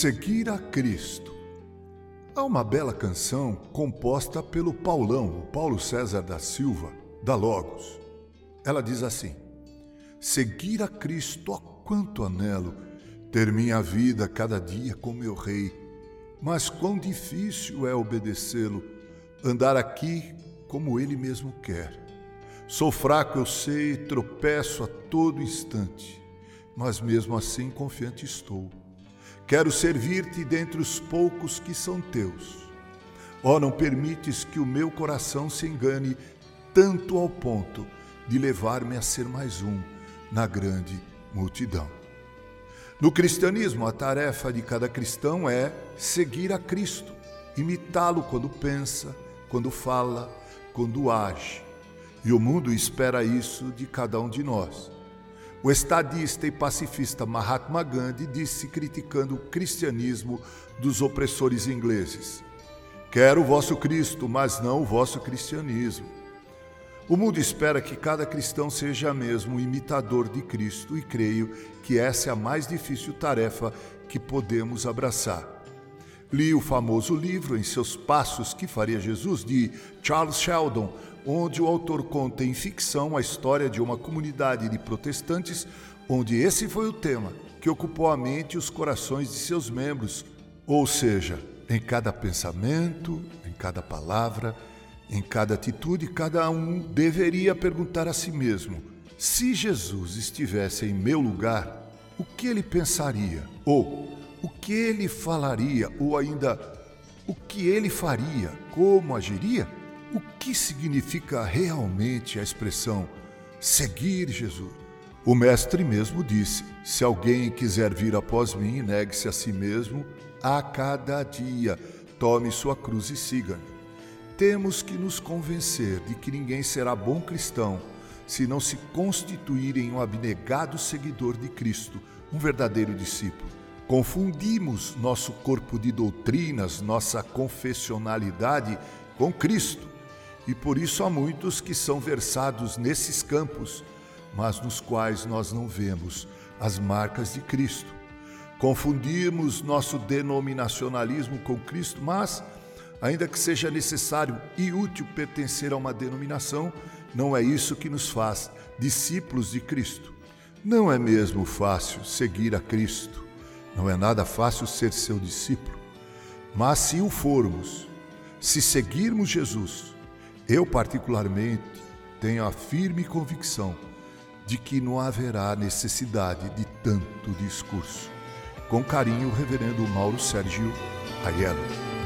Seguir a Cristo. Há uma bela canção composta pelo Paulão, Paulo César da Silva, da Logos. Ela diz assim: Seguir a Cristo, ó quanto anelo, ter minha vida cada dia com meu Rei. Mas quão difícil é obedecê-lo, andar aqui como ele mesmo quer. Sou fraco, eu sei, tropeço a todo instante, mas mesmo assim confiante estou Quero servir-te dentre os poucos que são teus. Ó, oh, não permites que o meu coração se engane tanto ao ponto de levar-me a ser mais um na grande multidão. No cristianismo, a tarefa de cada cristão é seguir a Cristo, imitá-lo quando pensa, quando fala, quando age. E o mundo espera isso de cada um de nós. O estadista e pacifista Mahatma Gandhi disse criticando o cristianismo dos opressores ingleses: Quero o vosso Cristo, mas não o vosso cristianismo. O mundo espera que cada cristão seja mesmo imitador de Cristo e creio que essa é a mais difícil tarefa que podemos abraçar. Li o famoso livro Em Seus Passos que Faria Jesus, de Charles Sheldon, onde o autor conta em ficção a história de uma comunidade de protestantes, onde esse foi o tema que ocupou a mente e os corações de seus membros, ou seja, em cada pensamento, em cada palavra, em cada atitude, cada um deveria perguntar a si mesmo: se Jesus estivesse em meu lugar, o que ele pensaria? Ou o que ele falaria? Ou ainda, o que ele faria? Como agiria? O que significa realmente a expressão seguir Jesus? O Mestre mesmo disse: Se alguém quiser vir após mim, negue-se a si mesmo a cada dia, tome sua cruz e siga-me. Temos que nos convencer de que ninguém será bom cristão se não se constituir em um abnegado seguidor de Cristo, um verdadeiro discípulo. Confundimos nosso corpo de doutrinas, nossa confessionalidade com Cristo e por isso há muitos que são versados nesses campos, mas nos quais nós não vemos as marcas de Cristo. Confundimos nosso denominacionalismo com Cristo, mas, ainda que seja necessário e útil pertencer a uma denominação, não é isso que nos faz discípulos de Cristo. Não é mesmo fácil seguir a Cristo, não é nada fácil ser seu discípulo. Mas se o formos, se seguirmos Jesus, eu, particularmente, tenho a firme convicção de que não haverá necessidade de tanto discurso. Com carinho, Reverendo Mauro Sérgio Aiello.